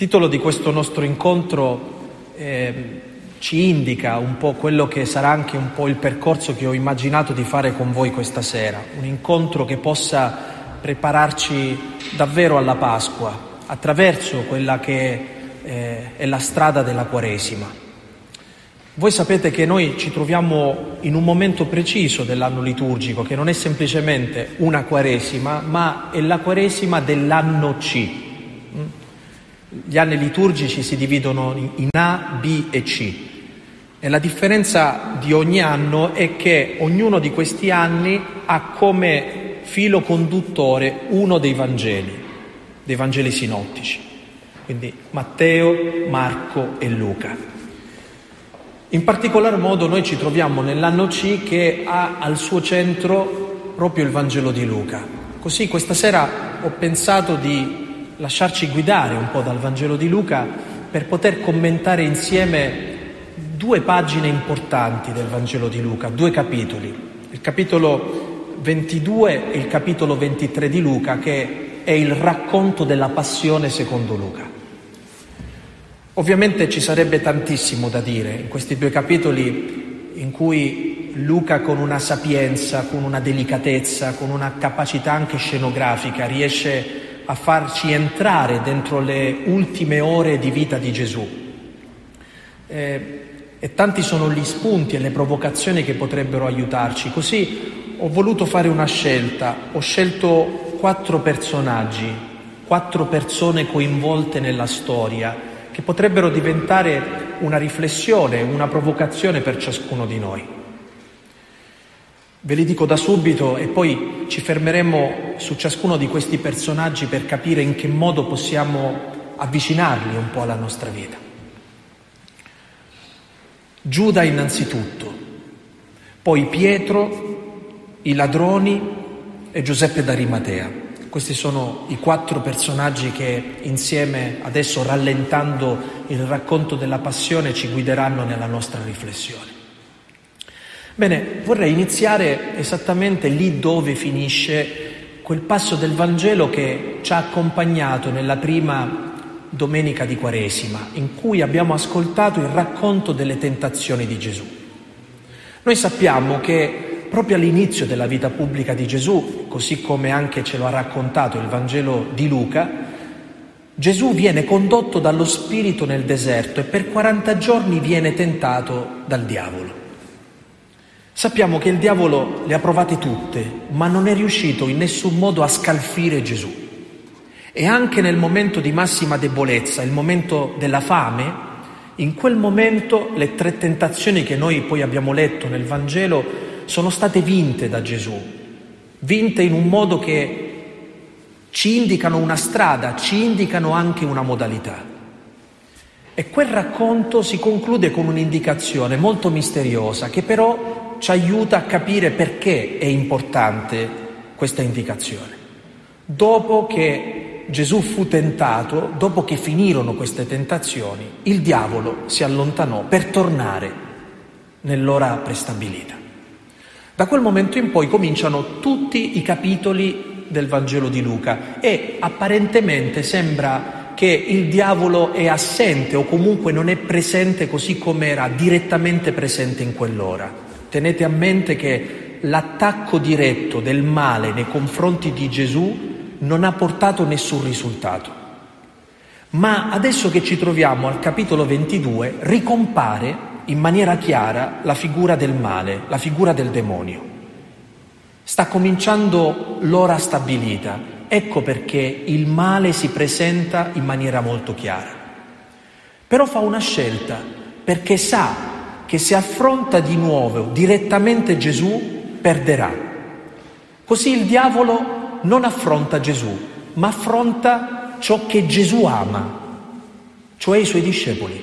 titolo di questo nostro incontro eh, ci indica un po' quello che sarà anche un po' il percorso che ho immaginato di fare con voi questa sera, un incontro che possa prepararci davvero alla Pasqua attraverso quella che eh, è la strada della Quaresima. Voi sapete che noi ci troviamo in un momento preciso dell'anno liturgico, che non è semplicemente una Quaresima, ma è la Quaresima dell'anno C. Gli anni liturgici si dividono in A, B e C e la differenza di ogni anno è che ognuno di questi anni ha come filo conduttore uno dei Vangeli, dei Vangeli sinottici, quindi Matteo, Marco e Luca. In particolar modo noi ci troviamo nell'anno C che ha al suo centro proprio il Vangelo di Luca. Così questa sera ho pensato di lasciarci guidare un po' dal Vangelo di Luca per poter commentare insieme due pagine importanti del Vangelo di Luca, due capitoli, il capitolo 22 e il capitolo 23 di Luca che è il racconto della passione secondo Luca. Ovviamente ci sarebbe tantissimo da dire in questi due capitoli in cui Luca con una sapienza, con una delicatezza, con una capacità anche scenografica riesce a a farci entrare dentro le ultime ore di vita di Gesù. Eh, e tanti sono gli spunti e le provocazioni che potrebbero aiutarci. Così ho voluto fare una scelta, ho scelto quattro personaggi, quattro persone coinvolte nella storia, che potrebbero diventare una riflessione, una provocazione per ciascuno di noi. Ve li dico da subito e poi ci fermeremo su ciascuno di questi personaggi per capire in che modo possiamo avvicinarli un po' alla nostra vita. Giuda innanzitutto, poi Pietro, i ladroni e Giuseppe d'Arimatea. Questi sono i quattro personaggi che insieme, adesso rallentando il racconto della passione, ci guideranno nella nostra riflessione. Bene, vorrei iniziare esattamente lì dove finisce quel passo del Vangelo che ci ha accompagnato nella prima domenica di Quaresima, in cui abbiamo ascoltato il racconto delle tentazioni di Gesù. Noi sappiamo che proprio all'inizio della vita pubblica di Gesù, così come anche ce lo ha raccontato il Vangelo di Luca, Gesù viene condotto dallo Spirito nel deserto e per 40 giorni viene tentato dal diavolo. Sappiamo che il diavolo le ha provate tutte, ma non è riuscito in nessun modo a scalfire Gesù. E anche nel momento di massima debolezza, il momento della fame, in quel momento le tre tentazioni che noi poi abbiamo letto nel Vangelo sono state vinte da Gesù, vinte in un modo che ci indicano una strada, ci indicano anche una modalità. E quel racconto si conclude con un'indicazione molto misteriosa che però ci aiuta a capire perché è importante questa indicazione. Dopo che Gesù fu tentato, dopo che finirono queste tentazioni, il diavolo si allontanò per tornare nell'ora prestabilita. Da quel momento in poi cominciano tutti i capitoli del Vangelo di Luca e apparentemente sembra che il diavolo è assente o comunque non è presente così come era direttamente presente in quell'ora. Tenete a mente che l'attacco diretto del male nei confronti di Gesù non ha portato nessun risultato. Ma adesso che ci troviamo al capitolo 22 ricompare in maniera chiara la figura del male, la figura del demonio. Sta cominciando l'ora stabilita, ecco perché il male si presenta in maniera molto chiara. Però fa una scelta perché sa che se affronta di nuovo direttamente Gesù, perderà. Così il diavolo non affronta Gesù, ma affronta ciò che Gesù ama, cioè i suoi discepoli.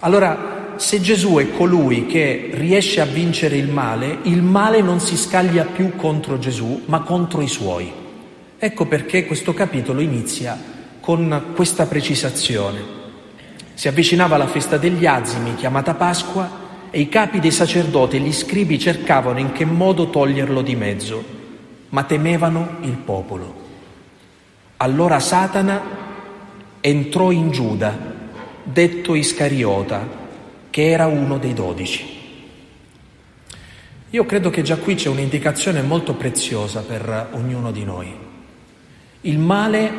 Allora, se Gesù è colui che riesce a vincere il male, il male non si scaglia più contro Gesù, ma contro i suoi. Ecco perché questo capitolo inizia con questa precisazione. Si avvicinava la festa degli azimi, chiamata Pasqua, e i capi dei sacerdoti e gli scribi cercavano in che modo toglierlo di mezzo, ma temevano il popolo. Allora Satana entrò in Giuda, detto Iscariota, che era uno dei dodici. Io credo che già qui c'è un'indicazione molto preziosa per ognuno di noi. Il male,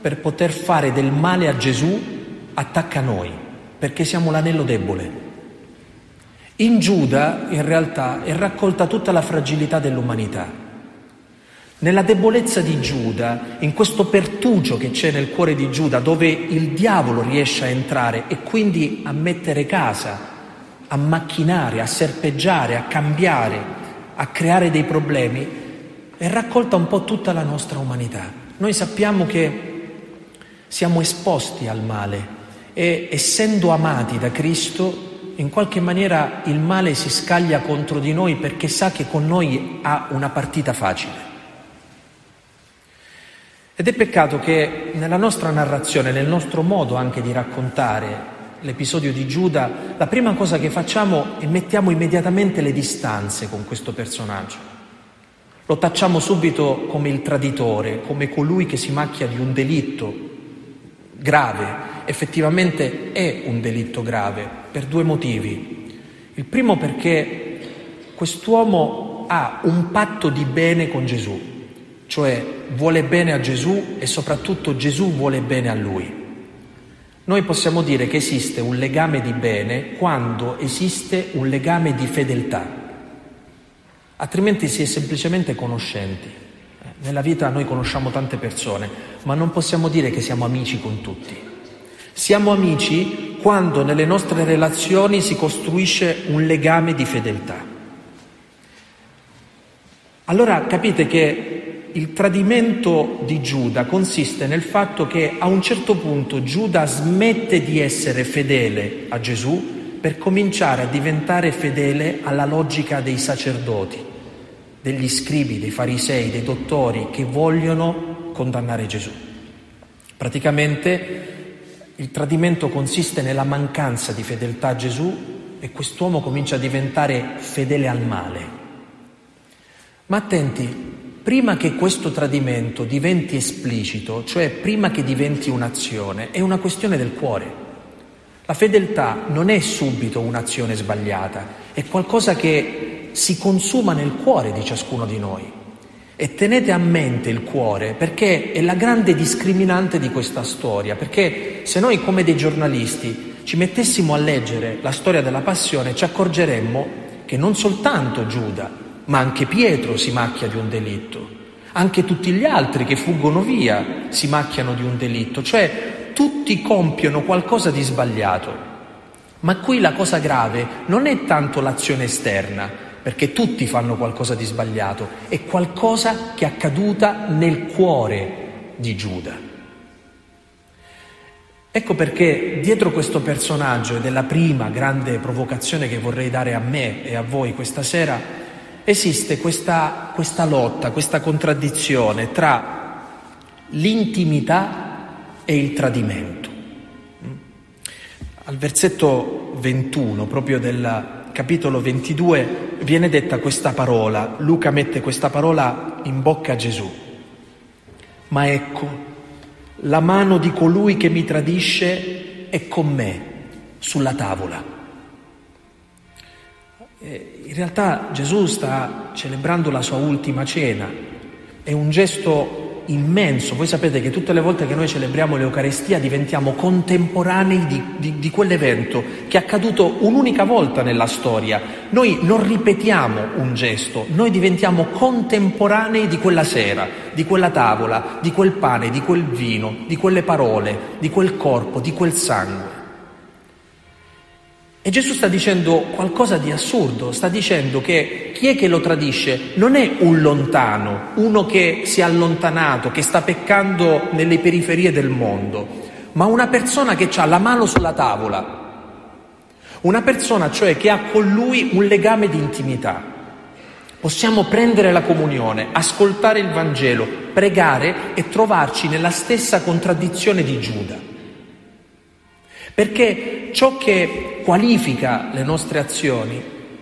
per poter fare del male a Gesù, attacca noi, perché siamo l'anello debole. In Giuda, in realtà, è raccolta tutta la fragilità dell'umanità. Nella debolezza di Giuda, in questo pertugio che c'è nel cuore di Giuda, dove il diavolo riesce a entrare e quindi a mettere casa, a macchinare, a serpeggiare, a cambiare, a creare dei problemi, è raccolta un po' tutta la nostra umanità. Noi sappiamo che siamo esposti al male e essendo amati da Cristo, in qualche maniera il male si scaglia contro di noi perché sa che con noi ha una partita facile. Ed è peccato che nella nostra narrazione, nel nostro modo anche di raccontare l'episodio di Giuda, la prima cosa che facciamo è mettiamo immediatamente le distanze con questo personaggio. Lo tacciamo subito come il traditore, come colui che si macchia di un delitto grave. Effettivamente è un delitto grave per due motivi. Il primo perché quest'uomo ha un patto di bene con Gesù cioè vuole bene a Gesù e soprattutto Gesù vuole bene a lui. Noi possiamo dire che esiste un legame di bene quando esiste un legame di fedeltà, altrimenti si è semplicemente conoscenti. Nella vita noi conosciamo tante persone, ma non possiamo dire che siamo amici con tutti. Siamo amici quando nelle nostre relazioni si costruisce un legame di fedeltà. Allora capite che il tradimento di Giuda consiste nel fatto che a un certo punto Giuda smette di essere fedele a Gesù per cominciare a diventare fedele alla logica dei sacerdoti, degli scribi, dei farisei, dei dottori che vogliono condannare Gesù. Praticamente il tradimento consiste nella mancanza di fedeltà a Gesù e quest'uomo comincia a diventare fedele al male. Ma attenti, prima che questo tradimento diventi esplicito, cioè prima che diventi un'azione, è una questione del cuore. La fedeltà non è subito un'azione sbagliata, è qualcosa che si consuma nel cuore di ciascuno di noi. E tenete a mente il cuore perché è la grande discriminante di questa storia, perché se noi come dei giornalisti ci mettessimo a leggere la storia della passione ci accorgeremmo che non soltanto Giuda, ma anche Pietro si macchia di un delitto, anche tutti gli altri che fuggono via si macchiano di un delitto, cioè tutti compiono qualcosa di sbagliato. Ma qui la cosa grave non è tanto l'azione esterna, perché tutti fanno qualcosa di sbagliato, è qualcosa che è accaduta nel cuore di Giuda. Ecco perché dietro questo personaggio, ed è la prima grande provocazione che vorrei dare a me e a voi questa sera, esiste questa, questa lotta, questa contraddizione tra l'intimità e il tradimento. Al versetto 21, proprio del capitolo 22, viene detta questa parola, Luca mette questa parola in bocca a Gesù. Ma ecco, la mano di colui che mi tradisce è con me sulla tavola. Eh, in realtà Gesù sta celebrando la sua ultima cena, è un gesto immenso. Voi sapete che tutte le volte che noi celebriamo l'Eucarestia diventiamo contemporanei di, di, di, quell'evento che è accaduto un'unica volta nella storia. Noi non ripetiamo un gesto, noi diventiamo contemporanei di quella sera, di quella tavola, di quel pane, di quel vino, di quelle parole, di quel corpo, di quel sangue. E Gesù sta dicendo qualcosa di assurdo, sta dicendo che chi è che lo tradisce non è un lontano, uno che si è allontanato, che sta peccando nelle periferie del mondo, ma una persona che ha la mano sulla tavola, una persona cioè che ha con lui un legame di intimità. Possiamo prendere la comunione, ascoltare il Vangelo, pregare e trovarci nella stessa contraddizione di Giuda. Perché ciò che qualifica le nostre azioni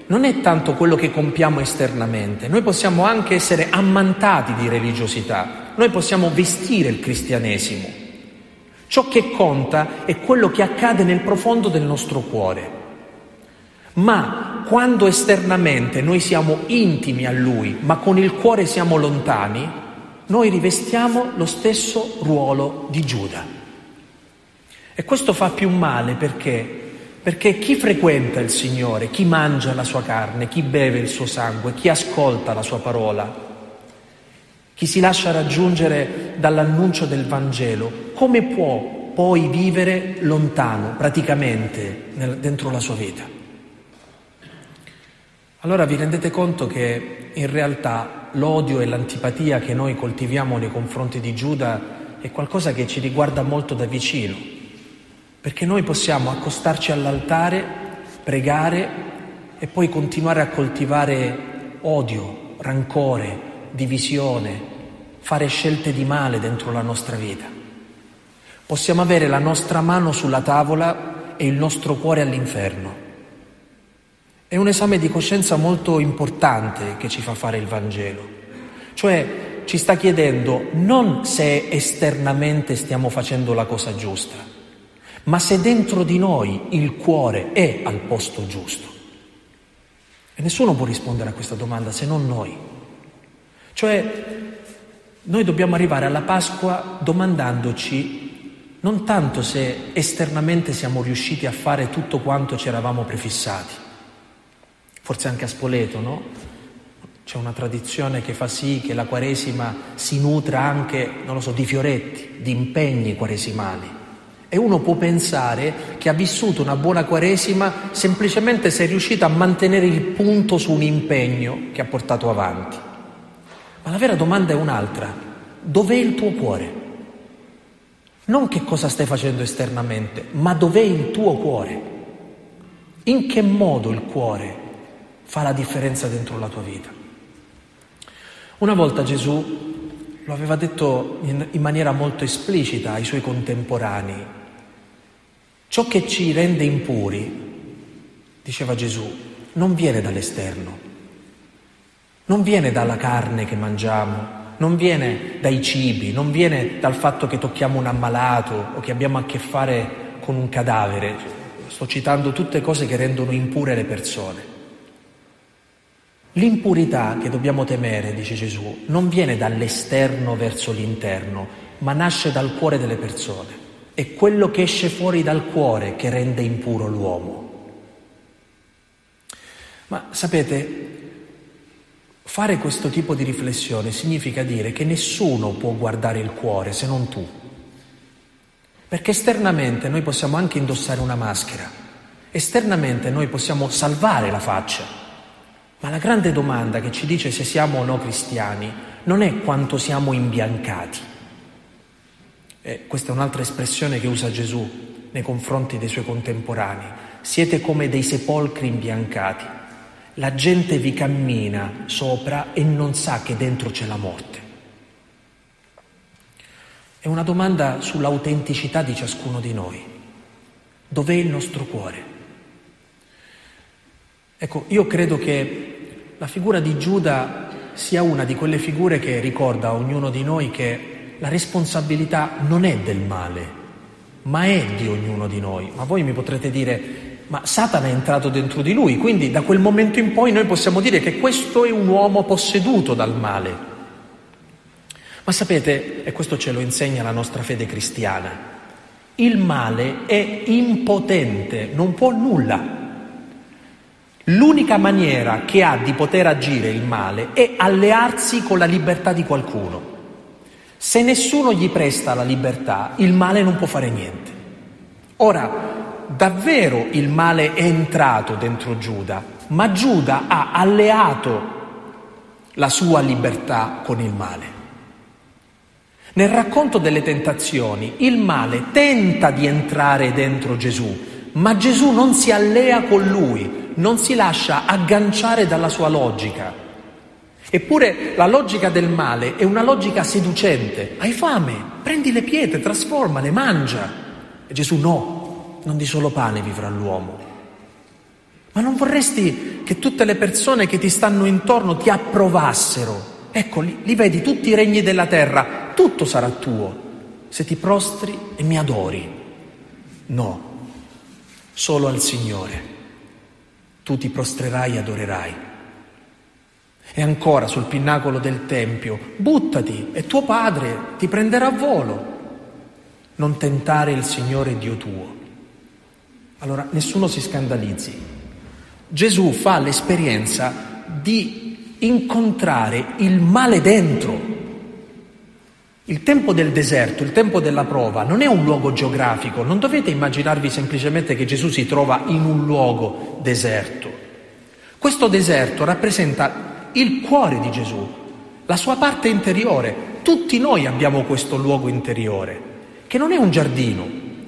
non è tanto quello che compiamo esternamente, noi possiamo anche essere ammantati di religiosità, noi possiamo vestire il cristianesimo, Ciò che conta è quello che accade nel profondo del nostro cuore. Ma quando esternamente noi siamo intimi a Lui, ma con il cuore siamo lontani, noi rivestiamo lo stesso ruolo di Giuda. E questo fa più male perché? Perché chi frequenta il Signore, chi mangia la sua carne, chi beve il suo sangue, chi ascolta la sua parola, chi si lascia raggiungere dall'annuncio del Vangelo, come può poi vivere lontano, praticamente, nel, dentro la sua vita? Allora vi rendete conto che in realtà l'odio e l'antipatia che noi coltiviamo nei confronti di Giuda è qualcosa che ci riguarda molto da vicino, perché noi possiamo accostarci all'altare, pregare e poi continuare a coltivare odio, rancore, divisione, fare scelte di male dentro la nostra vita. Possiamo avere la nostra mano sulla tavola e il nostro cuore all'inferno. È un esame di coscienza molto importante che ci fa fare il Vangelo. Cioè ci sta chiedendo non se esternamente stiamo facendo la cosa giusta, ma se dentro di noi il cuore è al posto giusto. E nessuno può rispondere a questa domanda se non noi. Cioè, noi dobbiamo arrivare alla Pasqua domandandoci non tanto se esternamente siamo riusciti a fare tutto quanto ci eravamo prefissati, forse anche a Spoleto, no? C'è una tradizione che fa sì che la Quaresima si nutra anche, non lo so, di fioretti, di impegni quaresimali. E uno può pensare che ha vissuto una buona Quaresima semplicemente se è riuscito a mantenere il punto su un impegno che ha portato avanti. Ma la vera domanda è un'altra. Dov'è il tuo cuore? Non che cosa stai facendo esternamente, ma dov'è il tuo cuore? In che modo il cuore fa la differenza dentro la tua vita? Una volta Gesù lo aveva detto in, maniera molto esplicita ai suoi contemporanei. Ciò che ci rende impuri, diceva Gesù, non viene dall'esterno, non viene dalla carne che mangiamo, non viene dai cibi, non viene dal fatto che tocchiamo un ammalato o che abbiamo a che fare con un cadavere. Sto citando tutte cose che rendono impure le persone. L'impurità che dobbiamo temere, dice Gesù, non viene dall'esterno verso l'interno, ma nasce dal cuore delle persone. È quello che esce fuori dal cuore che rende impuro l'uomo. Ma sapete, Fare questo tipo di riflessione significa dire che nessuno può guardare il cuore se non tu. Perché esternamente noi possiamo anche indossare una maschera, esternamente noi possiamo salvare la faccia, ma la grande domanda che ci dice se siamo o no cristiani non è quanto siamo imbiancati. E questa è un'altra espressione che usa Gesù nei confronti dei suoi contemporanei. Siete come dei sepolcri imbiancati. La gente vi cammina sopra e non sa che dentro c'è la morte. È una domanda sull'autenticità di ciascuno di noi. Dov'è il nostro cuore? Ecco, io credo che la figura di Giuda sia una di quelle figure che ricorda a ognuno di noi che la responsabilità non è del male, ma è di ognuno di noi. Ma voi mi potrete dire, ma Satana è entrato dentro di lui, quindi da quel momento in poi noi possiamo dire che questo è un uomo posseduto dal male. Ma sapete, e questo ce lo insegna la nostra fede cristiana, il male è impotente, non può nulla. L'unica maniera che ha di poter agire il male è allearsi con la libertà di qualcuno. Se nessuno gli presta la libertà, il male non può fare niente. Ora, davvero il male è entrato dentro Giuda, ma Giuda ha alleato la sua libertà con il male. Nel racconto delle tentazioni il male tenta di entrare dentro Gesù, ma Gesù non si allea con lui, non si lascia agganciare dalla sua logica. Eppure la logica del male è una logica seducente. Hai fame? Prendi le pietre, trasformale, mangia. E Gesù no, non di solo pane vivrà l'uomo. Ma non vorresti che tutte le persone che ti stanno intorno ti approvassero? Ecco, li, li vedi tutti i regni della terra, tutto sarà tuo. se ti prostri e mi adori. No, solo al Signore. Tu ti prostrerai e adorerai. E ancora sul pinnacolo del Tempio, buttati e tuo padre ti prenderà a volo. Non tentare il Signore Dio tuo. Allora nessuno si scandalizzi. Gesù fa l'esperienza di incontrare il male dentro il tempo del deserto, il tempo della prova, non è un luogo geografico, non dovete immaginarvi semplicemente che Gesù si trova in un luogo deserto. Questo deserto rappresenta il cuore di Gesù, la sua parte interiore. Tutti noi abbiamo questo luogo interiore, che non è un giardino.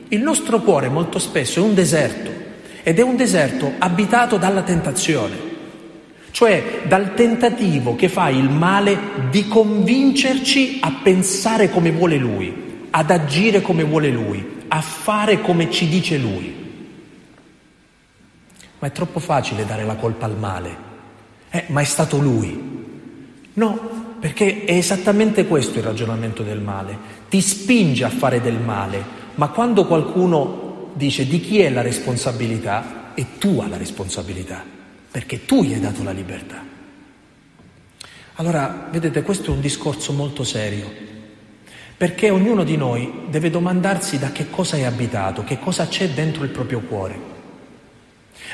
Il nostro cuore molto spesso è un deserto ed è un deserto abitato dalla tentazione cioè dal tentativo che fa il male di convincerci a pensare come vuole lui, ad agire come vuole lui, a fare come ci dice lui. Ma è troppo facile dare la colpa al male. Eh, ma è stato lui. No, perché è esattamente questo il ragionamento del male. Ti spinge a fare del male, ma quando qualcuno dice di chi è la responsabilità, è tua la responsabilità perché tu gli hai dato la libertà. Allora, vedete, questo è un discorso molto serio, perché ognuno di noi deve domandarsi da che cosa è abitato, che cosa c'è dentro il proprio cuore.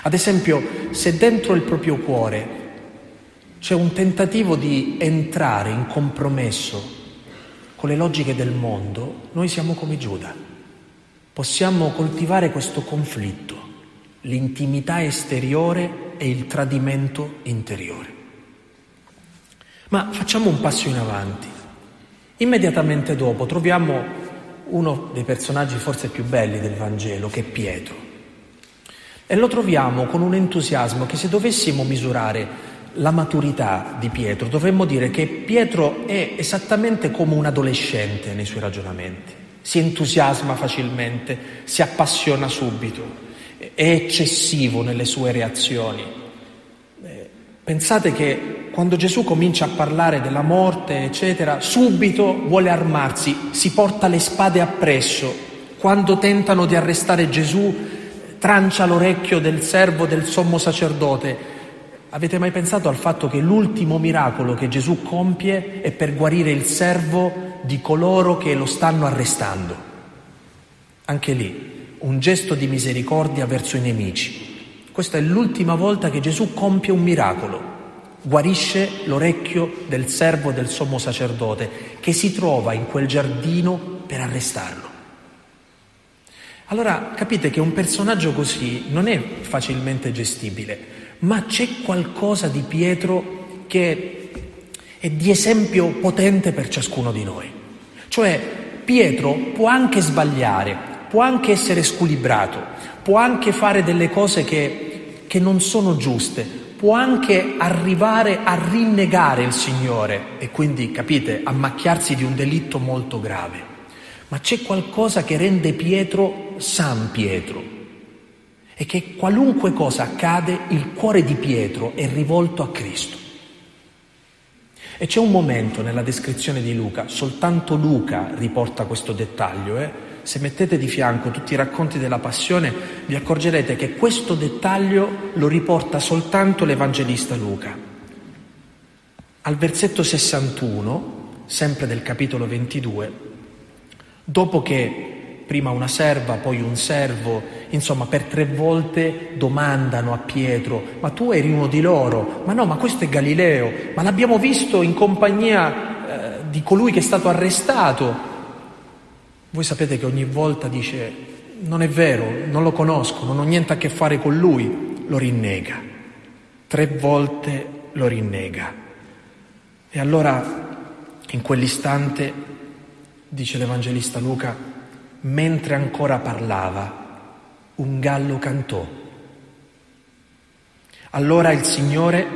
Ad esempio, se dentro il proprio cuore c'è un tentativo di entrare in compromesso con le logiche del mondo, noi siamo come Giuda. Possiamo coltivare questo conflitto, l'intimità esteriore e il tradimento interiore. Ma facciamo un passo in avanti. Immediatamente dopo troviamo uno dei personaggi forse più belli del Vangelo, che è Pietro. E lo troviamo con un entusiasmo che se dovessimo misurare la maturità di Pietro, dovremmo dire che Pietro è esattamente come un adolescente nei suoi ragionamenti. Si entusiasma facilmente, si appassiona subito, è eccessivo nelle sue reazioni. Eh, pensate che quando Gesù comincia a parlare della morte, eccetera, subito vuole armarsi, si porta le spade appresso. Quando tentano di arrestare Gesù, trancia l'orecchio del servo del sommo sacerdote. Avete mai pensato al fatto che l'ultimo miracolo che Gesù compie è per guarire il servo di coloro che lo stanno arrestando? Anche lì un gesto di misericordia verso i nemici. Questa è l'ultima volta che Gesù compie un miracolo. Guarisce l'orecchio del servo del sommo sacerdote che si trova in quel giardino per arrestarlo. Allora capite che un personaggio così non è facilmente gestibile, ma c'è qualcosa di Pietro che è di esempio potente per ciascuno di noi. Cioè Pietro può anche sbagliare, può anche essere squilibrato, può anche fare delle cose che, che non sono giuste, può anche arrivare a rinnegare il Signore e quindi, capite, a macchiarsi di un delitto molto grave. Ma c'è qualcosa che rende Pietro San Pietro e che qualunque cosa accade, il cuore di Pietro è rivolto a Cristo. E c'è un momento nella descrizione di Luca, soltanto Luca riporta questo dettaglio, eh? se mettete di fianco tutti i racconti della passione, vi accorgerete che questo dettaglio lo riporta soltanto l'Evangelista Luca. Al versetto 61, sempre del capitolo 22, dopo che prima una serva, poi un servo, insomma per tre volte domandano a Pietro, ma tu eri uno di loro? Ma no, ma questo è Galileo, ma l'abbiamo visto in compagnia eh, di colui che è stato arrestato. Voi sapete che ogni volta dice non è vero, non lo conosco, non ho niente a che fare con lui, lo rinnega. Tre volte lo rinnega. E allora in quell'istante, dice l'Evangelista Luca, mentre ancora parlava, un gallo cantò. Allora il Signore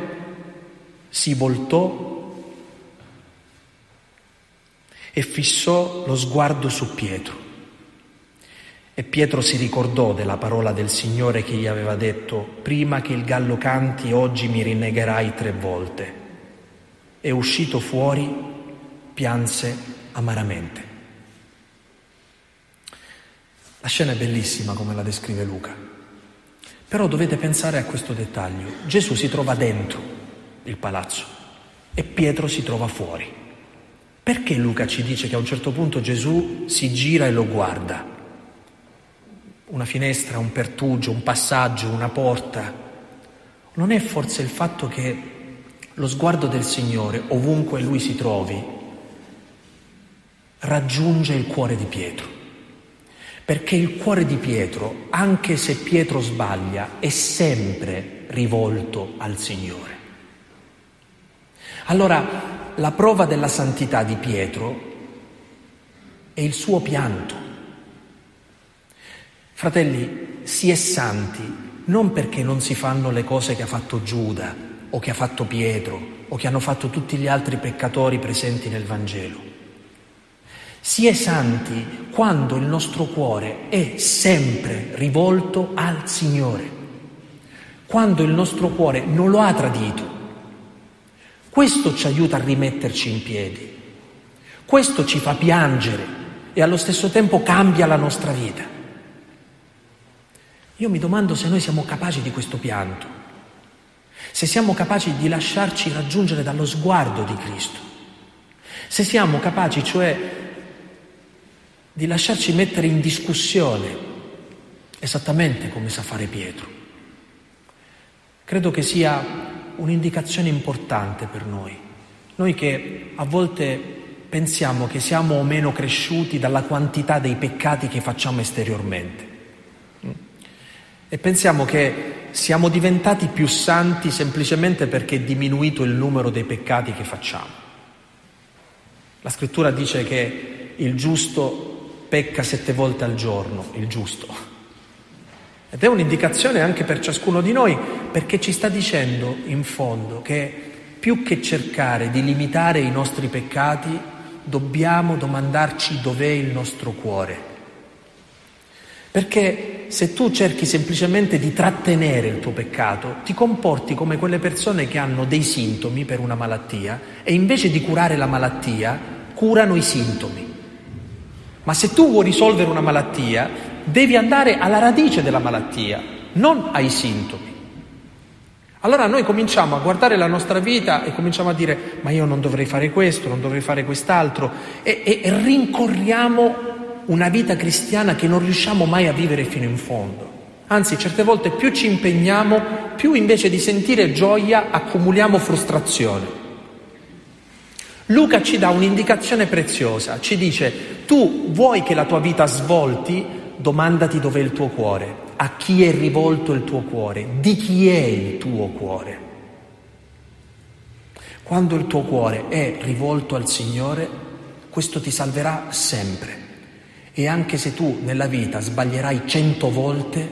si voltò e fissò lo sguardo su Pietro. E Pietro si ricordò della parola del Signore che gli aveva detto, prima che il gallo canti oggi mi rinnegherai tre volte. E uscito fuori pianse amaramente. La scena è bellissima come la descrive Luca. Però dovete pensare a questo dettaglio. Gesù si trova dentro il palazzo e Pietro si trova fuori. Perché Luca ci dice che a un certo punto Gesù si gira e lo guarda? Una finestra, un pertugio, un passaggio, una porta. Non è forse il fatto che lo sguardo del Signore, ovunque lui si trovi, raggiunge il cuore di Pietro? Perché il cuore di Pietro, anche se Pietro sbaglia, è sempre rivolto al Signore. Allora, la prova della santità di Pietro è il suo pianto. Fratelli, si è santi non perché non si fanno le cose che ha fatto Giuda o che ha fatto Pietro o che hanno fatto tutti gli altri peccatori presenti nel Vangelo si è santi quando il nostro cuore è sempre rivolto al Signore, quando il nostro cuore non lo ha tradito. Questo ci aiuta a rimetterci in piedi, questo ci fa piangere e allo stesso tempo cambia la nostra vita. Io mi domando se noi siamo capaci di questo pianto, se siamo capaci di lasciarci raggiungere dallo sguardo di Cristo, se siamo capaci cioè di lasciarci mettere in discussione, esattamente come sa fare Pietro. Credo che sia un'indicazione importante per noi, noi che a volte pensiamo che siamo o meno cresciuti dalla quantità dei peccati che facciamo esteriormente e pensiamo che siamo diventati più santi semplicemente perché è diminuito il numero dei peccati che facciamo. La scrittura dice che il giusto pecca sette volte al giorno, il giusto. Ed è un'indicazione anche per ciascuno di noi, perché ci sta dicendo in fondo che più che cercare di limitare i nostri peccati, dobbiamo domandarci dov'è il nostro cuore. Perché se tu cerchi semplicemente di trattenere il tuo peccato, ti comporti come quelle persone che hanno dei sintomi per una malattia e invece di curare la malattia, curano i sintomi. Ma se tu vuoi risolvere una malattia, devi andare alla radice della malattia, non ai sintomi. Allora noi cominciamo a guardare la nostra vita e cominciamo a dire ma io non dovrei fare questo, non dovrei fare quest'altro e, e, e rincorriamo una vita cristiana che non riusciamo mai a vivere fino in fondo. Anzi, certe volte più ci impegniamo, più invece di sentire gioia accumuliamo frustrazione. Luca ci dà un'indicazione preziosa, ci dice tu vuoi che la tua vita svolti, domandati dov'è il tuo cuore, a chi è rivolto il tuo cuore, di chi è il tuo cuore. Quando il tuo cuore è rivolto al Signore, questo ti salverà sempre. E anche se tu nella vita sbaglierai cento volte,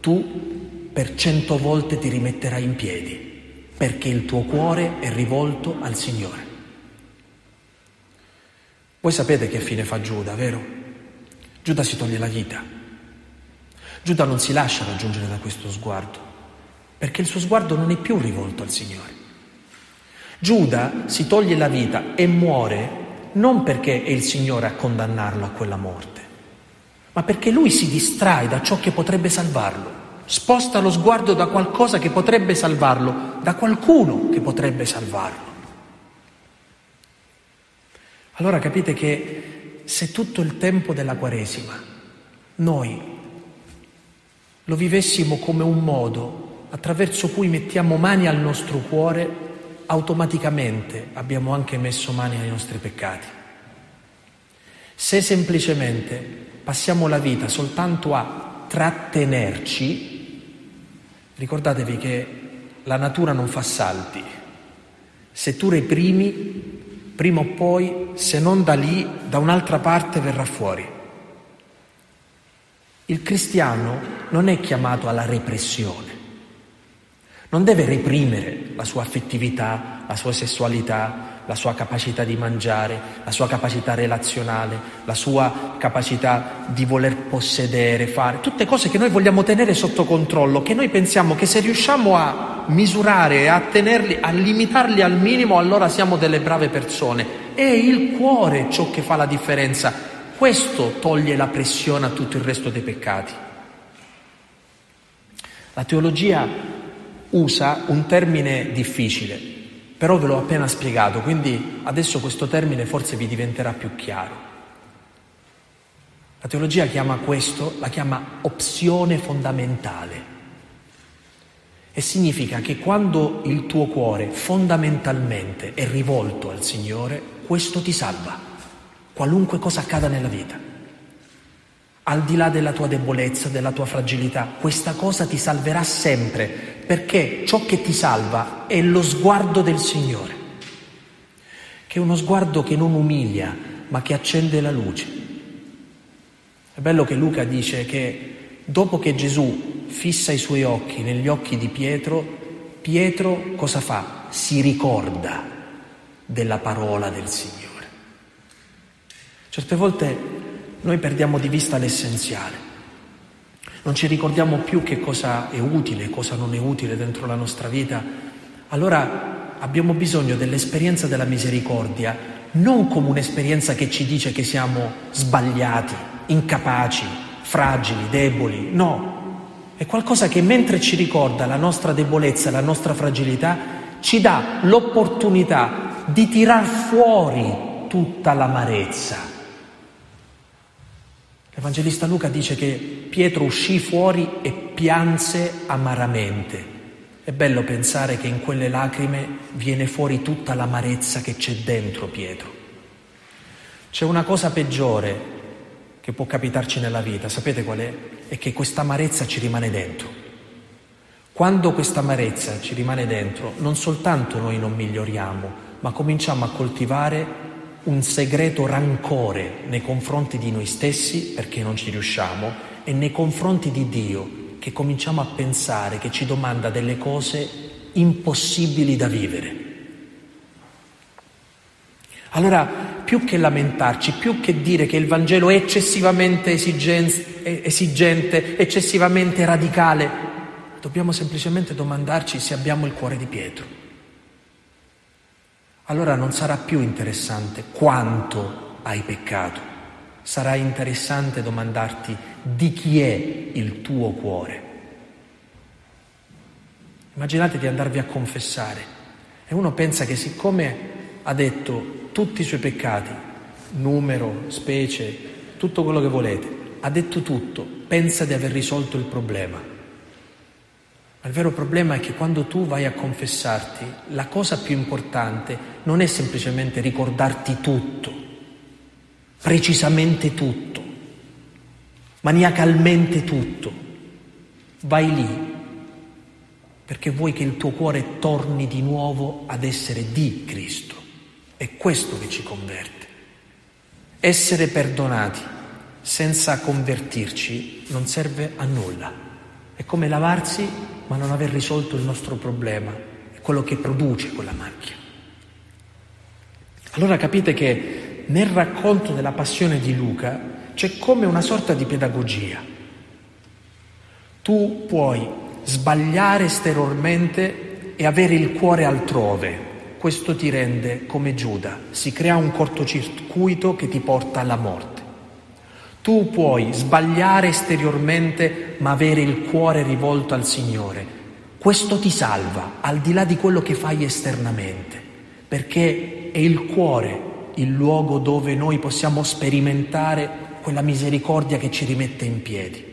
tu per cento volte ti rimetterai in piedi, perché il tuo cuore è rivolto al Signore. Voi sapete che fine fa Giuda, vero? Giuda si toglie la vita. Giuda non si lascia raggiungere da questo sguardo, perché il suo sguardo non è più rivolto al Signore. Giuda si toglie la vita e muore non perché è il Signore a condannarlo a quella morte, ma perché lui si distrae da ciò che potrebbe salvarlo, sposta lo sguardo da qualcosa che potrebbe salvarlo, da qualcuno che potrebbe salvarlo. Allora capite che se tutto il tempo della Quaresima noi lo vivessimo come un modo attraverso cui mettiamo mani al nostro cuore, automaticamente abbiamo anche messo mani ai nostri peccati. Se semplicemente passiamo la vita soltanto a trattenerci, ricordatevi che la natura non fa salti. Se tu reprimi, prima o poi, se non da lì, da un'altra parte verrà fuori. Il cristiano non è chiamato alla repressione, non deve reprimere la sua affettività, la sua sessualità, la sua capacità di mangiare, la sua capacità relazionale, la sua capacità di voler possedere, fare, tutte cose che noi vogliamo tenere sotto controllo, che noi pensiamo che se riusciamo a misurare a tenerli, a limitarli al minimo, allora siamo delle brave persone. È il cuore ciò che fa la differenza. Questo toglie la pressione a tutto il resto dei peccati. La teologia usa un termine difficile, però ve l'ho appena spiegato, quindi adesso questo termine forse vi diventerà più chiaro. La teologia chiama questo, la chiama opzione fondamentale. E significa che quando il tuo cuore fondamentalmente è rivolto al Signore, questo ti salva, qualunque cosa accada nella vita. Al di là della tua debolezza, della tua fragilità, questa cosa ti salverà sempre, perché ciò che ti salva è lo sguardo del Signore, che è uno sguardo che non umilia, ma che accende la luce. È bello che Luca dice che dopo che Gesù fissa i suoi occhi negli occhi di Pietro, Pietro cosa fa? Si ricorda della parola del Signore. Certe volte noi perdiamo di vista l'essenziale, non ci ricordiamo più che cosa è utile, cosa non è utile dentro la nostra vita. Allora abbiamo bisogno dell'esperienza della misericordia, non come un'esperienza che ci dice che siamo sbagliati, incapaci, fragili, deboli, no, è qualcosa che mentre ci ricorda la nostra debolezza, la nostra fragilità, ci dà l'opportunità di tirar fuori tutta l'amarezza. L'Evangelista Luca dice che Pietro uscì fuori e pianse amaramente. È bello pensare che in quelle lacrime viene fuori tutta l'amarezza che c'è dentro Pietro. C'è una cosa peggiore che può capitarci nella vita, sapete qual è? È che questa amarezza ci rimane dentro. Quando questa amarezza ci rimane dentro, non soltanto noi non miglioriamo, ma cominciamo a coltivare un segreto rancore nei confronti di noi stessi perché non ci riusciamo e nei confronti di Dio che cominciamo a pensare che ci domanda delle cose impossibili da vivere. Allora, più che lamentarci, più che dire che il Vangelo è eccessivamente esigente, eccessivamente radicale, dobbiamo semplicemente domandarci se abbiamo il cuore di Pietro. Allora non sarà più interessante quanto hai peccato, sarà interessante domandarti di chi è il tuo cuore. Immaginate di andarvi a confessare e uno pensa che siccome ha detto tutti i suoi peccati, numero, specie, tutto quello che volete, ha detto tutto, pensa di aver risolto il problema. Ma il vero problema è che quando tu vai a confessarti, la cosa più importante non è semplicemente ricordarti tutto, precisamente tutto, maniacalmente tutto. Vai lì perché vuoi che il tuo cuore torni di nuovo ad essere di Cristo. È questo che ci converte. Essere perdonati senza convertirci non serve a nulla. È come lavarsi ma non aver risolto il nostro problema, è quello che produce quella macchia. Allora capite che nel racconto della passione di Luca c'è come una sorta di pedagogia. Tu puoi sbagliare esteriormente e avere il cuore altrove, questo ti rende come Giuda, si crea un cortocircuito che ti porta alla morte. Tu puoi sbagliare esteriormente ma avere il cuore rivolto al Signore. Questo ti salva al di là di quello che fai esternamente, perché è il cuore il luogo dove noi possiamo sperimentare quella misericordia che ci rimette in piedi.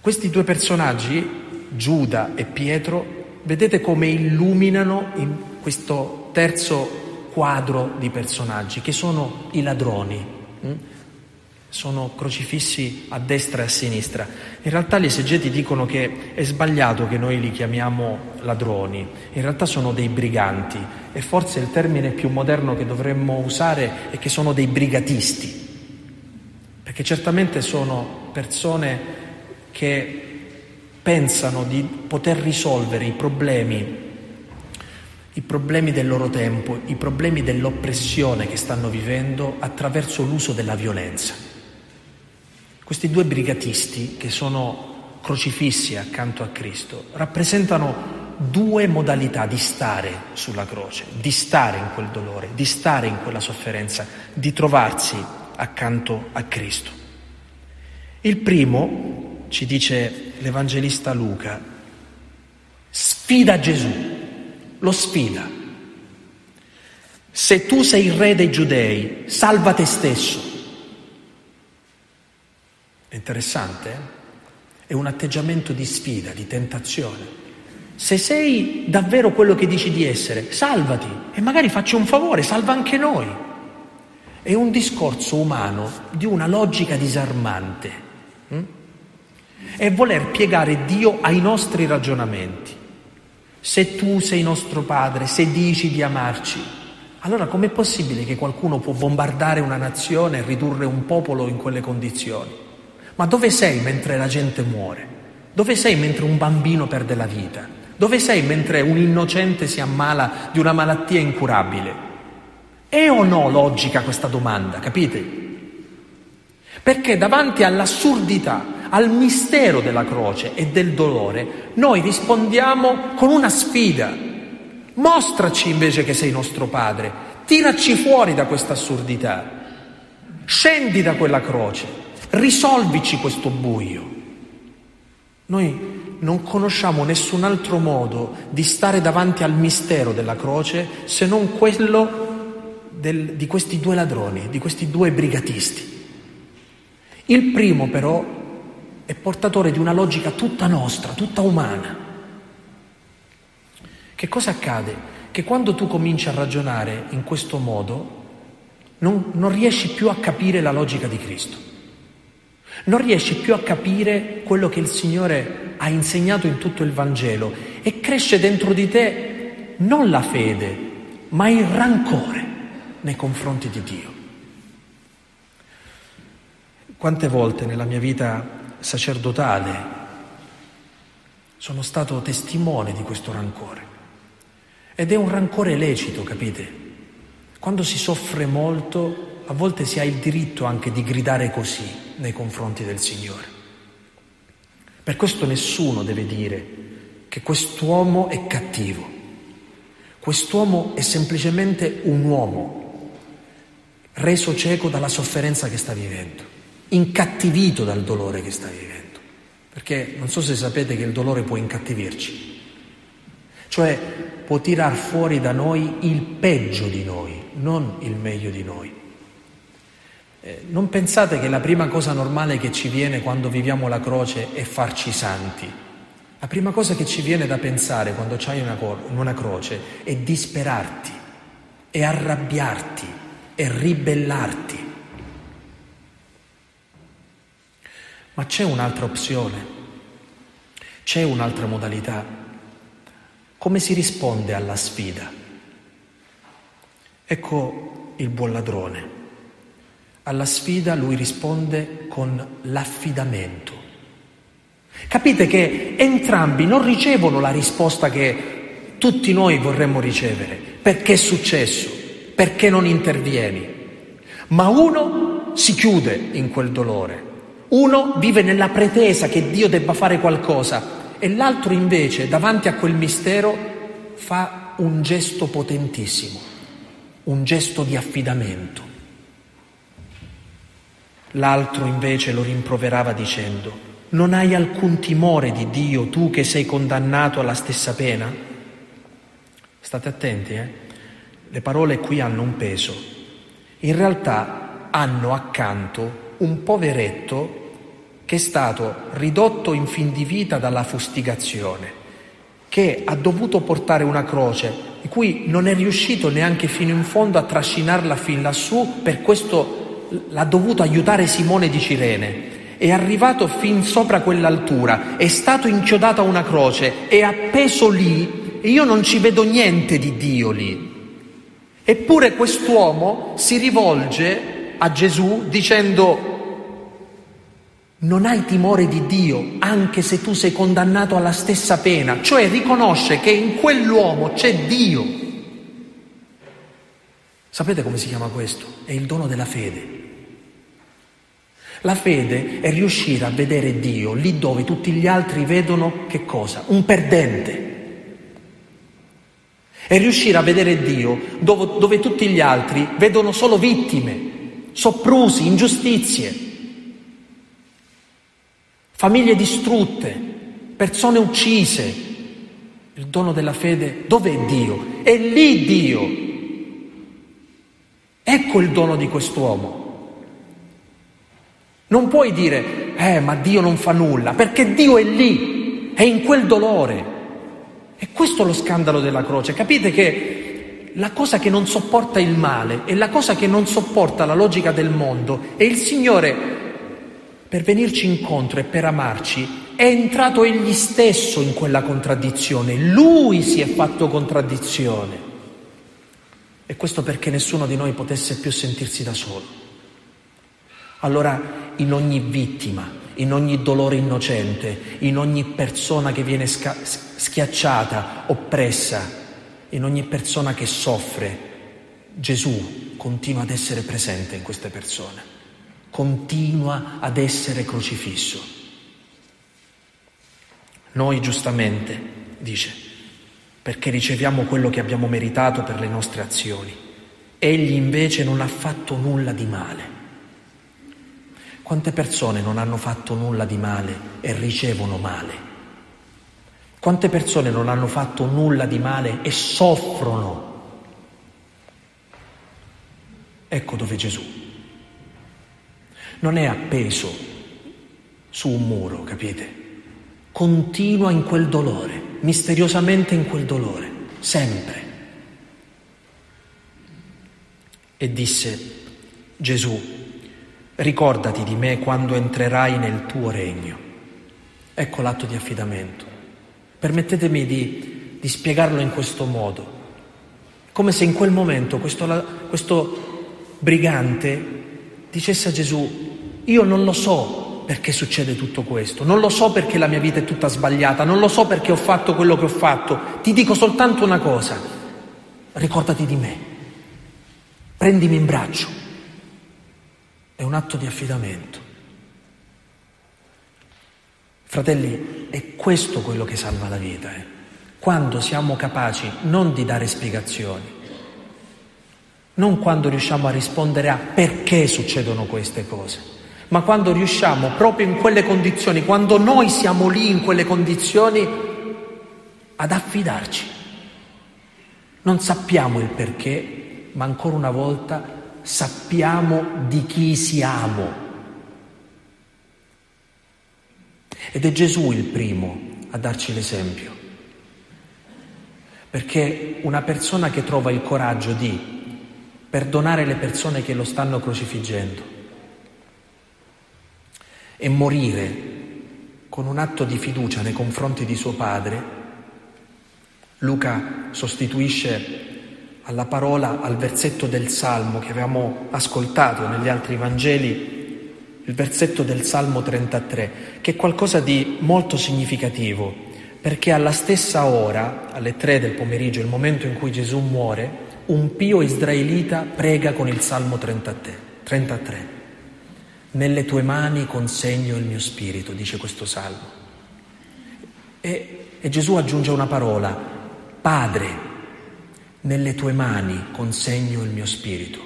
Questi due personaggi, Giuda e Pietro, vedete come illuminano in questo terzo quadro di personaggi, che sono i ladroni. Sono crocifissi a destra e a sinistra. In realtà gli esegeti dicono che è sbagliato che noi li chiamiamo ladroni, in realtà sono dei briganti e forse il termine più moderno che dovremmo usare è che sono dei brigatisti, perché certamente sono persone che pensano di poter risolvere i problemi, i problemi del loro tempo, i problemi dell'oppressione che stanno vivendo attraverso l'uso della violenza. Questi due brigatisti che sono crocifissi accanto a Cristo rappresentano due modalità di stare sulla croce, di stare in quel dolore, di stare in quella sofferenza, di trovarsi accanto a Cristo. Il primo, ci dice l'Evangelista Luca, sfida Gesù, lo sfida. Se tu sei il re dei giudei, salva te stesso. È interessante? È un atteggiamento di sfida, di tentazione. Se sei davvero quello che dici di essere, salvati e magari facci un favore, salva anche noi. È un discorso umano di una logica disarmante. Hm? È voler piegare Dio ai nostri ragionamenti. Se tu sei nostro padre, se dici di amarci, allora com'è possibile che qualcuno può bombardare una nazione e ridurre un popolo in quelle condizioni? Ma dove sei mentre la gente muore? Dove sei mentre un bambino perde la vita? Dove sei mentre un innocente si ammala di una malattia incurabile? È o no logica questa domanda, capite? Perché davanti all'assurdità, al mistero della croce e del dolore, noi rispondiamo con una sfida. Mostraci invece che sei nostro Padre, tiraci fuori da questa assurdità, scendi da quella croce, risolvici questo buio. Noi non conosciamo nessun altro modo di stare davanti al mistero della croce se non quello del, di questi due ladroni, di questi due brigatisti. Il primo però è portatore di una logica tutta nostra, tutta umana. Che cosa accade? Che quando tu cominci a ragionare in questo modo non, non riesci più a capire la logica di Cristo. Non riesci più a capire quello che il Signore ha insegnato in tutto il Vangelo e cresce dentro di te non la fede, ma il rancore nei confronti di Dio. Quante volte nella mia vita sacerdotale sono stato testimone di questo rancore. Ed è un rancore lecito, capite? Quando si soffre molto, a volte si ha il diritto anche di gridare così nei confronti del Signore. Per questo nessuno deve dire che quest'uomo è cattivo. Quest'uomo è semplicemente un uomo reso cieco dalla sofferenza che sta vivendo, incattivito dal dolore che sta vivendo. Perché non so se sapete che il dolore può incattivirci, cioè può tirar fuori da noi il peggio di noi, non il meglio di noi. Eh, non pensate che la prima cosa normale che ci viene quando viviamo la croce è farci santi. La prima cosa che ci viene da pensare quando c'hai una, una croce è disperarti, è arrabbiarti, è ribellarti. Ma c'è un'altra opzione, c'è un'altra modalità. Come si risponde alla sfida? Ecco il buon ladrone. Alla sfida lui risponde con l'affidamento. Capite che entrambi non ricevono la risposta che tutti noi vorremmo ricevere. Perché è successo? Perché non intervieni? Ma uno si chiude in quel dolore, uno vive nella pretesa che Dio debba fare qualcosa e l'altro invece davanti a quel mistero fa un gesto potentissimo, un gesto di affidamento. L'altro invece lo rimproverava dicendo, non hai alcun timore di Dio tu che sei condannato alla stessa pena? State attenti, eh? Le parole qui hanno un peso. In realtà hanno accanto un poveretto che è stato ridotto in fin di vita dalla fustigazione, che ha dovuto portare una croce di cui non è riuscito neanche fino in fondo a trascinarla fin lassù per questo l'ha dovuto aiutare Simone di Cirene. È arrivato fin sopra quell'altura, è stato inchiodato a una croce, è appeso lì e io non ci vedo niente di Dio lì. Eppure quest'uomo si rivolge a Gesù dicendo non hai timore di Dio anche se tu sei condannato alla stessa pena, cioè riconosce che in quell'uomo c'è Dio. Sapete come si chiama questo? È il dono della fede. La fede è riuscire a vedere Dio lì dove tutti gli altri vedono che cosa? Un perdente. È riuscire a vedere Dio dove, dove tutti gli altri vedono solo vittime, soprusi, ingiustizie, famiglie distrutte, persone uccise. Il dono della fede, dove è Dio? È lì Dio. Ecco il dono di quest'uomo. Non puoi dire, eh, ma Dio non fa nulla, perché Dio è lì, è in quel dolore. E questo è lo scandalo della croce. Capite che la cosa che non sopporta il male e la cosa che non sopporta la logica del mondo e il Signore, per venirci incontro e per amarci, è entrato egli stesso in quella contraddizione. Lui si è fatto contraddizione. E questo perché nessuno di noi potesse più sentirsi da solo. Allora in ogni vittima, in ogni dolore innocente, in ogni persona che viene sca- schiacciata, oppressa, in ogni persona che soffre, Gesù continua ad essere presente in queste persone, continua ad essere crocifisso. Noi giustamente, dice, perché riceviamo quello che abbiamo meritato per le nostre azioni. Egli invece non ha fatto nulla di male. Quante persone non hanno fatto nulla di male e ricevono male? Quante persone non hanno fatto nulla di male e soffrono? Ecco dove Gesù non è appeso su un muro, capite? Continua in quel dolore, misteriosamente in quel dolore, sempre. E disse Gesù, Ricordati di me quando entrerai nel tuo regno. Ecco l'atto di affidamento. Permettetemi di, di spiegarlo in questo modo. Come se in quel momento questo, questo brigante dicesse a Gesù, io non lo so perché succede tutto questo, non lo so perché la mia vita è tutta sbagliata, non lo so perché ho fatto quello che ho fatto, ti dico soltanto una cosa, ricordati di me, prendimi in braccio è un atto di affidamento. Fratelli, è questo quello che salva la vita, eh? quando siamo capaci non di dare spiegazioni, non quando riusciamo a rispondere a perché succedono queste cose, ma quando riusciamo proprio in quelle condizioni, quando noi siamo lì in quelle condizioni, ad affidarci. Non sappiamo il perché, ma ancora una volta sappiamo di chi siamo. Ed è Gesù il primo a darci l'esempio, perché una persona che trova il coraggio di perdonare le persone che lo stanno crocifiggendo e morire con un atto di fiducia nei confronti di suo padre, Luca sostituisce alla parola, al versetto del Salmo che avevamo ascoltato negli altri Vangeli, il versetto del Salmo 33, che è qualcosa di molto significativo, perché alla stessa ora, alle tre del pomeriggio, il momento in cui Gesù muore, un pio israelita prega con il Salmo 33. 33. Nelle tue mani consegno il mio spirito, dice questo Salmo. E, e Gesù aggiunge una parola, Padre, nelle tue mani consegno il mio spirito.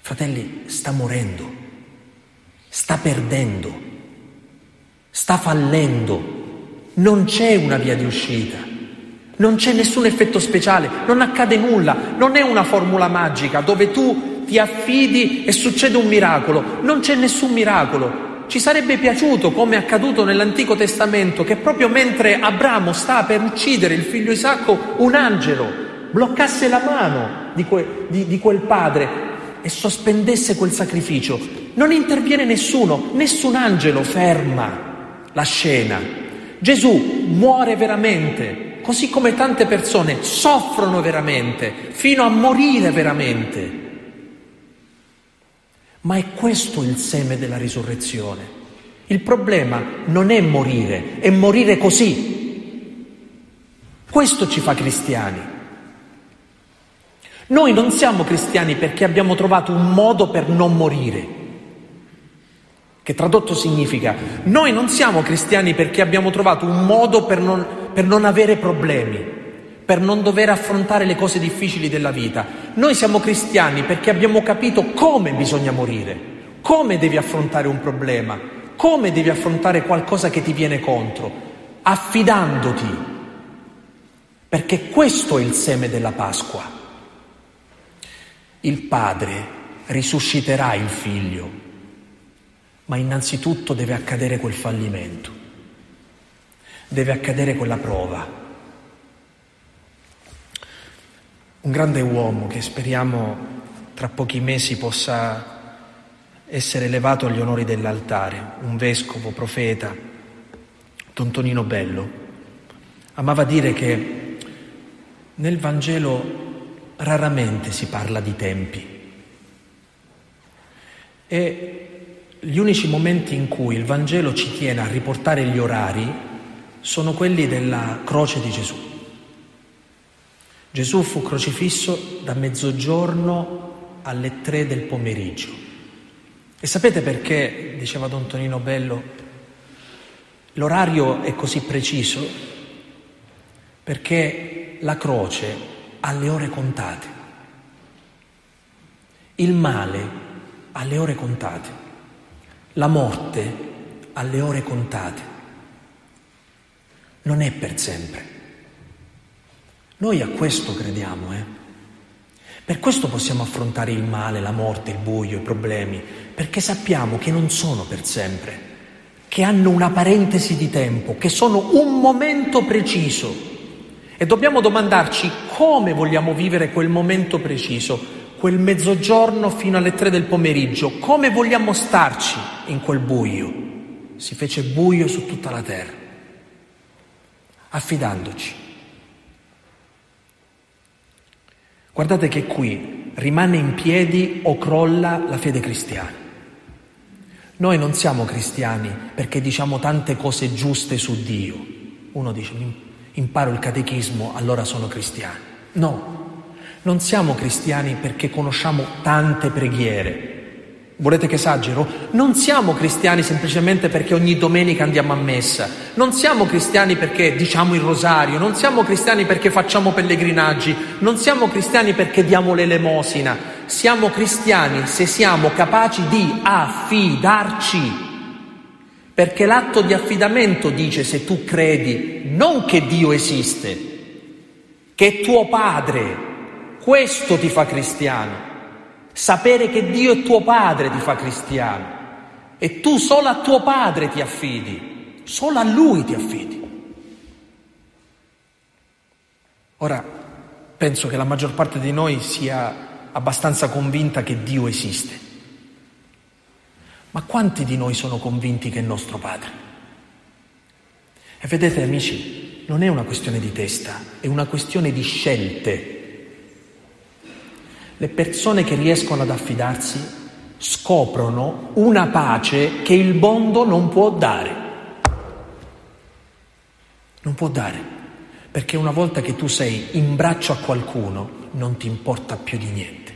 Fratelli, sta morendo, sta perdendo, sta fallendo, non c'è una via di uscita, non c'è nessun effetto speciale, non accade nulla, non è una formula magica dove tu ti affidi e succede un miracolo, non c'è nessun miracolo, ci sarebbe piaciuto, come è accaduto nell'Antico Testamento, che proprio mentre Abramo sta per uccidere il figlio Isacco, un angelo bloccasse la mano di, que, di, di quel padre e sospendesse quel sacrificio. Non interviene nessuno, nessun angelo ferma la scena. Gesù muore veramente, così come tante persone soffrono veramente, fino a morire veramente. Ma è questo il seme della risurrezione. Il problema non è morire, è morire così. Questo ci fa cristiani. Noi non siamo cristiani perché abbiamo trovato un modo per non morire, che tradotto significa noi non siamo cristiani perché abbiamo trovato un modo per non, per non avere problemi, per non dover affrontare le cose difficili della vita. Noi siamo cristiani perché abbiamo capito come bisogna morire, come devi affrontare un problema, come devi affrontare qualcosa che ti viene contro, affidandoti, perché questo è il seme della Pasqua. Il Padre risusciterà il Figlio, ma innanzitutto deve accadere quel fallimento, deve accadere quella prova. Un grande uomo che speriamo tra pochi mesi possa essere elevato agli onori dell'altare, un vescovo, profeta, Don Tonino Bello, amava dire che nel Vangelo raramente si parla di tempi e gli unici momenti in cui il Vangelo ci tiene a riportare gli orari sono quelli della croce di Gesù. Gesù fu crocifisso da mezzogiorno alle tre del pomeriggio. E sapete perché, diceva Don Tonino Bello, l'orario è così preciso? Perché la croce ha le ore contate. Il male ha le ore contate, la morte ha le ore contate. Non è per sempre. Noi a questo crediamo, eh? Per questo possiamo affrontare il male, la morte, il buio, i problemi, perché sappiamo che non sono per sempre, che hanno una parentesi di tempo, che sono un momento preciso. E dobbiamo domandarci come vogliamo vivere quel momento preciso, quel mezzogiorno fino alle tre del pomeriggio, come vogliamo starci in quel buio. Si fece buio su tutta la terra, affidandoci. Guardate che qui rimane in piedi o crolla la fede cristiana. Noi non siamo cristiani perché diciamo tante cose giuste su Dio. Uno dice imparo il catechismo, allora sono cristiano. No, non siamo cristiani perché conosciamo tante preghiere, Volete che esagero? Non siamo cristiani semplicemente perché ogni domenica andiamo a messa, non siamo cristiani perché diciamo il rosario, non siamo cristiani perché facciamo pellegrinaggi, non siamo cristiani perché diamo l'elemosina, siamo cristiani se siamo capaci di affidarci. Perché l'atto di affidamento dice se tu credi non che Dio esiste, che è tuo padre, questo ti fa cristiano. Sapere che Dio è tuo padre ti fa cristiano e tu solo a tuo padre ti affidi, solo a lui ti affidi. Ora, penso che la maggior parte di noi sia abbastanza convinta che Dio esiste. Ma quanti di noi sono convinti che è nostro Padre? E vedete amici, non è una questione di testa, è una questione di scelte le persone che riescono ad affidarsi scoprono una pace che il mondo non può dare. Non può dare, perché una volta che tu sei in braccio a qualcuno non ti importa più di niente,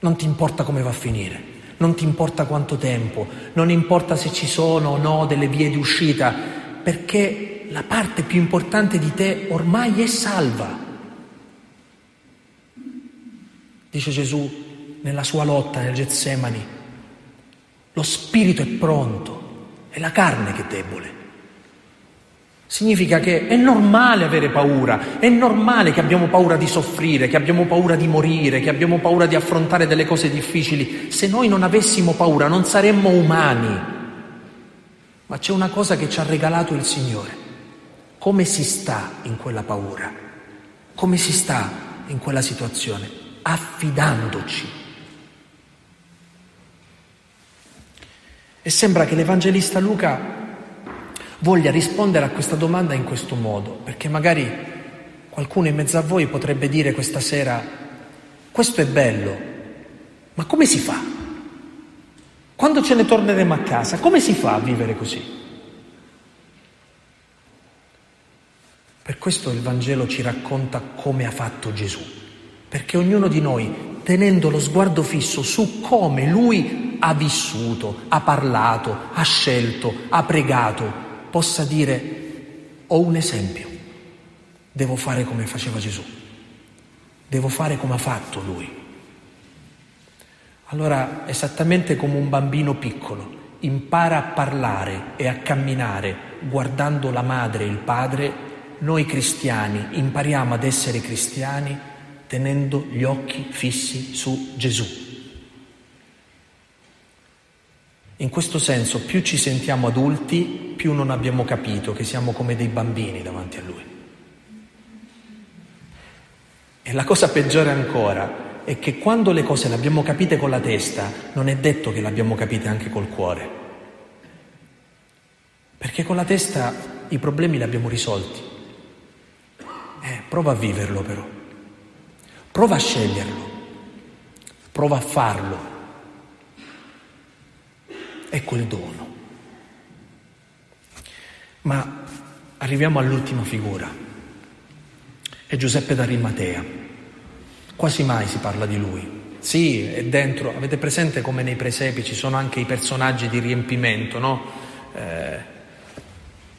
non ti importa come va a finire, non ti importa quanto tempo, non importa se ci sono o no delle vie di uscita, perché la parte più importante di te ormai è salva. Dice Gesù nella sua lotta nel Getsemani. Lo spirito è pronto, è la carne che è debole. Significa che è normale avere paura, è normale che abbiamo paura di soffrire, che abbiamo paura di morire, che abbiamo paura di affrontare delle cose difficili. Se noi non avessimo paura non saremmo umani. Ma c'è una cosa che ci ha regalato il Signore. Come si sta in quella paura? Come si sta in quella situazione? Affidandoci. E sembra che l'Evangelista Luca voglia rispondere a questa domanda in questo modo, perché magari qualcuno in mezzo a voi potrebbe dire questa sera, questo è bello, ma come si fa? Quando ce ne torneremo a casa, come si fa a vivere così? Per questo il Vangelo ci racconta come ha fatto Gesù perché ognuno di noi, tenendo lo sguardo fisso su come lui ha vissuto, ha parlato, ha scelto, ha pregato, possa dire ho un esempio. devo fare come faceva Gesù, devo fare come ha fatto lui. Allora, esattamente come un bambino piccolo impara a parlare e a camminare guardando la madre e il padre, noi cristiani impariamo ad essere cristiani tenendo gli occhi fissi su Gesù. In questo senso, più ci sentiamo adulti, più non abbiamo capito che siamo come dei bambini davanti a Lui. E la cosa peggiore ancora è che quando le cose le abbiamo capite con la testa, non è detto che le abbiamo capite anche col cuore. Perché con la testa i problemi li abbiamo risolti. Eh, prova a viverlo però. Prova a sceglierlo. Prova a farlo. Ecco il dono. Ma arriviamo all'ultima figura. È Giuseppe d'Arimatea. Quasi mai si parla di lui. Sì, è dentro, avete presente come nei presepi ci sono anche i personaggi di riempimento, no? Eh,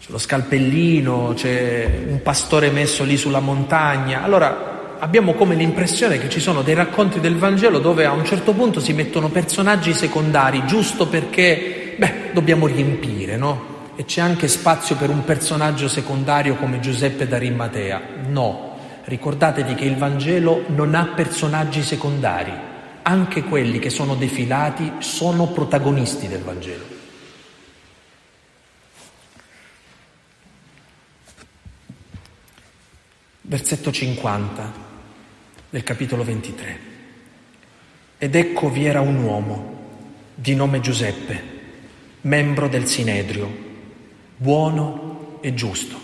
c'è lo scalpellino, c'è un pastore messo lì sulla montagna. Allora abbiamo come l'impressione che ci sono dei racconti del Vangelo dove a un certo punto si mettono personaggi secondari, giusto perché, beh, dobbiamo riempire, no? E c'è anche spazio per un personaggio secondario come Giuseppe d'Arimatea. No, ricordatevi che il Vangelo non ha personaggi secondari, anche quelli che sono defilati sono protagonisti del Vangelo. Versetto 50 del capitolo 23. Ed ecco vi era un uomo di nome Giuseppe, membro del Sinedrio, buono e giusto.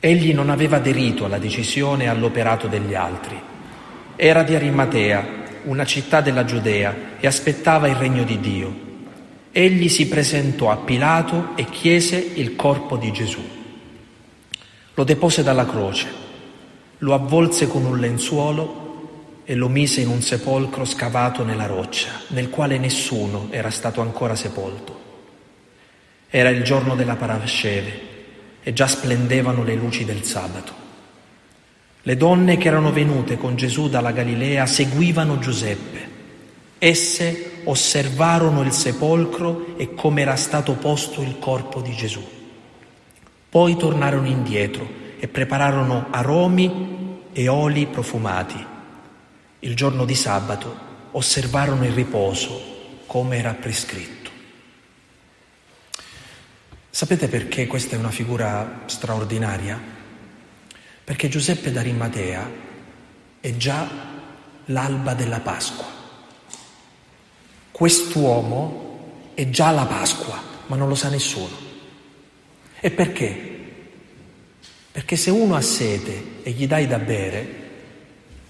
Egli non aveva aderito alla decisione e all'operato degli altri. Era di Arimatea, una città della Giudea, e aspettava il regno di Dio. Egli si presentò a Pilato e chiese il corpo di Gesù. Lo depose dalla croce, lo avvolse con un lenzuolo e lo mise in un sepolcro scavato nella roccia, nel quale nessuno era stato ancora sepolto. Era il giorno della Parasceve e già splendevano le luci del sabato. Le donne che erano venute con Gesù dalla Galilea seguivano Giuseppe. Esse osservarono il sepolcro e come era stato posto il corpo di Gesù. Poi tornarono indietro e prepararono aromi e oli profumati. Il giorno di sabato osservarono il riposo come era prescritto. Sapete perché questa è una figura straordinaria? Perché Giuseppe d'Arimatea è già l'alba della Pasqua. Quest'uomo è già la Pasqua, ma non lo sa nessuno. E perché? Perché se uno ha sete e gli dai da bere,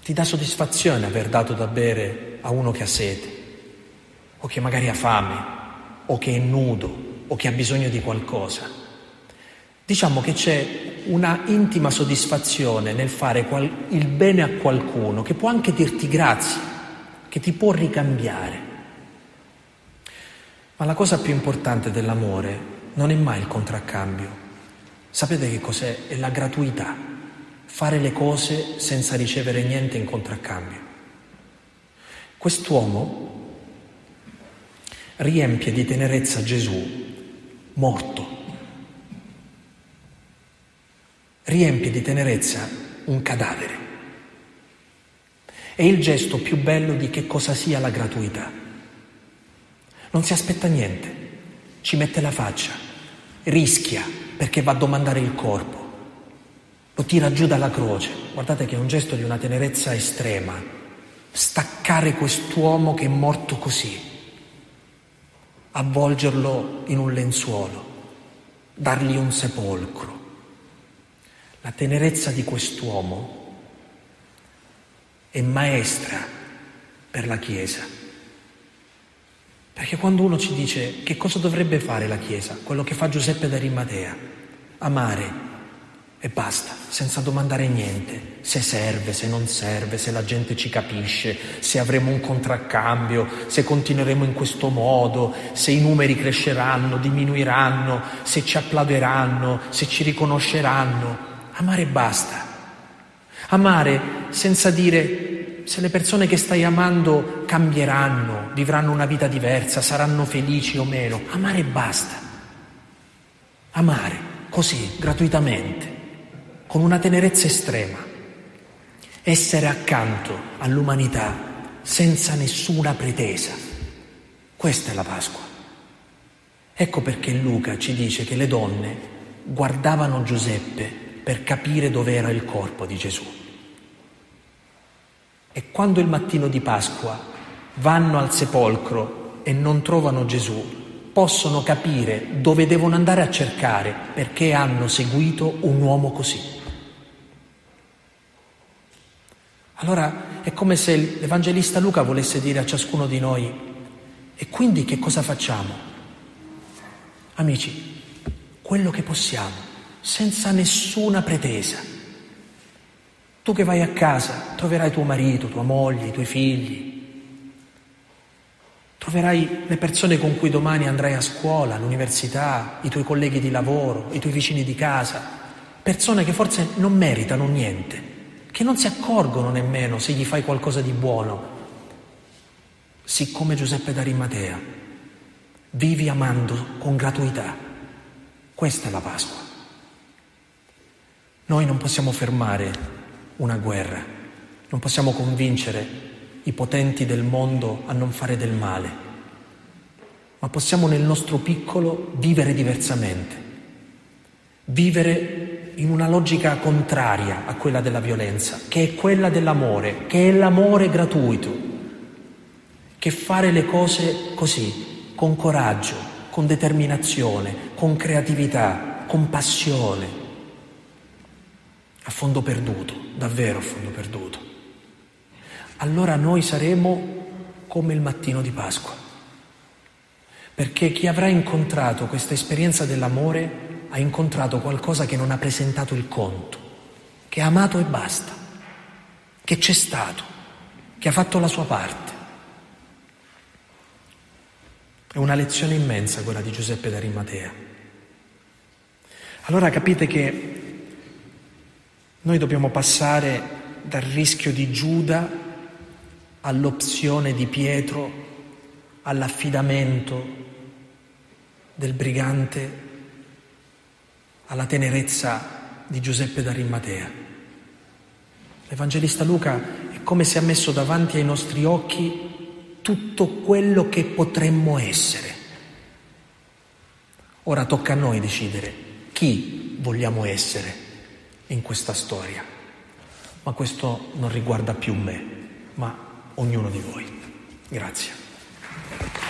ti dà soddisfazione aver dato da bere a uno che ha sete, o che magari ha fame, o che è nudo, o che ha bisogno di qualcosa. Diciamo che c'è una intima soddisfazione nel fare qual- il bene a qualcuno che può anche dirti grazie, che ti può ricambiare. Ma la cosa più importante dell'amore non è mai il contraccambio. Sapete che cos'è? È la gratuità, fare le cose senza ricevere niente in contraccambio. Quest'uomo riempie di tenerezza Gesù morto, riempie di tenerezza un cadavere. È il gesto più bello di che cosa sia la gratuità. Non si aspetta niente, ci mette la faccia, rischia perché va a domandare il corpo, lo tira giù dalla croce. Guardate che è un gesto di una tenerezza estrema, staccare quest'uomo che è morto così, avvolgerlo in un lenzuolo, dargli un sepolcro. La tenerezza di quest'uomo è maestra per la Chiesa. Perché quando uno ci dice che cosa dovrebbe fare la Chiesa, quello che fa Giuseppe d'Arimatea, amare e basta, senza domandare niente, se serve, se non serve, se la gente ci capisce, se avremo un contraccambio, se continueremo in questo modo, se i numeri cresceranno, diminuiranno, se ci applauderanno, se ci riconosceranno. amare e basta. Amare senza dire se le persone che stai amando cambieranno, vivranno una vita diversa, saranno felici o meno. Amare basta. Amare così, gratuitamente, con una tenerezza estrema. Essere accanto all'umanità senza nessuna pretesa. Questa è la Pasqua. Ecco perché Luca ci dice che le donne guardavano Giuseppe per capire dove era il corpo di Gesù. E quando il mattino di Pasqua vanno al sepolcro e non trovano Gesù, possono capire dove devono andare a cercare perché hanno seguito un uomo così. Allora è come se l'Evangelista Luca volesse dire a ciascuno di noi, e quindi che cosa facciamo? Amici, quello che possiamo, senza nessuna pretesa. Tu che vai a casa troverai tuo marito, tua moglie, i tuoi figli, troverai le persone con cui domani andrai a scuola, all'università, i tuoi colleghi di lavoro, i tuoi vicini di casa, persone che forse non meritano niente, che non si accorgono nemmeno se gli fai qualcosa di buono, siccome Giuseppe d'Arimatea Vivi amando con gratuità. Questa è la Pasqua. Noi non possiamo fermare una guerra, non possiamo convincere i potenti del mondo a non fare del male, ma possiamo nel nostro piccolo vivere diversamente, vivere in una logica contraria a quella della violenza, che è quella dell'amore, che è l'amore gratuito, che fare le cose così, con coraggio, con determinazione, con creatività, con passione, a fondo perduto, davvero a fondo perduto. Allora noi saremo come il mattino di Pasqua, perché chi avrà incontrato questa esperienza dell'amore ha incontrato qualcosa che non ha presentato il conto, che ha amato e basta, che c'è stato, che ha fatto la sua parte. È una lezione immensa quella di Giuseppe d'Arimatea. Allora capite che noi dobbiamo passare dal rischio di Giuda all'opzione di Pietro, all'affidamento del brigante, alla tenerezza di Giuseppe d'Arimatea. L'Evangelista Luca è come se ha messo davanti ai nostri occhi tutto quello che potremmo essere. Ora tocca a noi decidere chi vogliamo essere in questa storia, ma questo non riguarda più me, ma ognuno di voi. Grazie.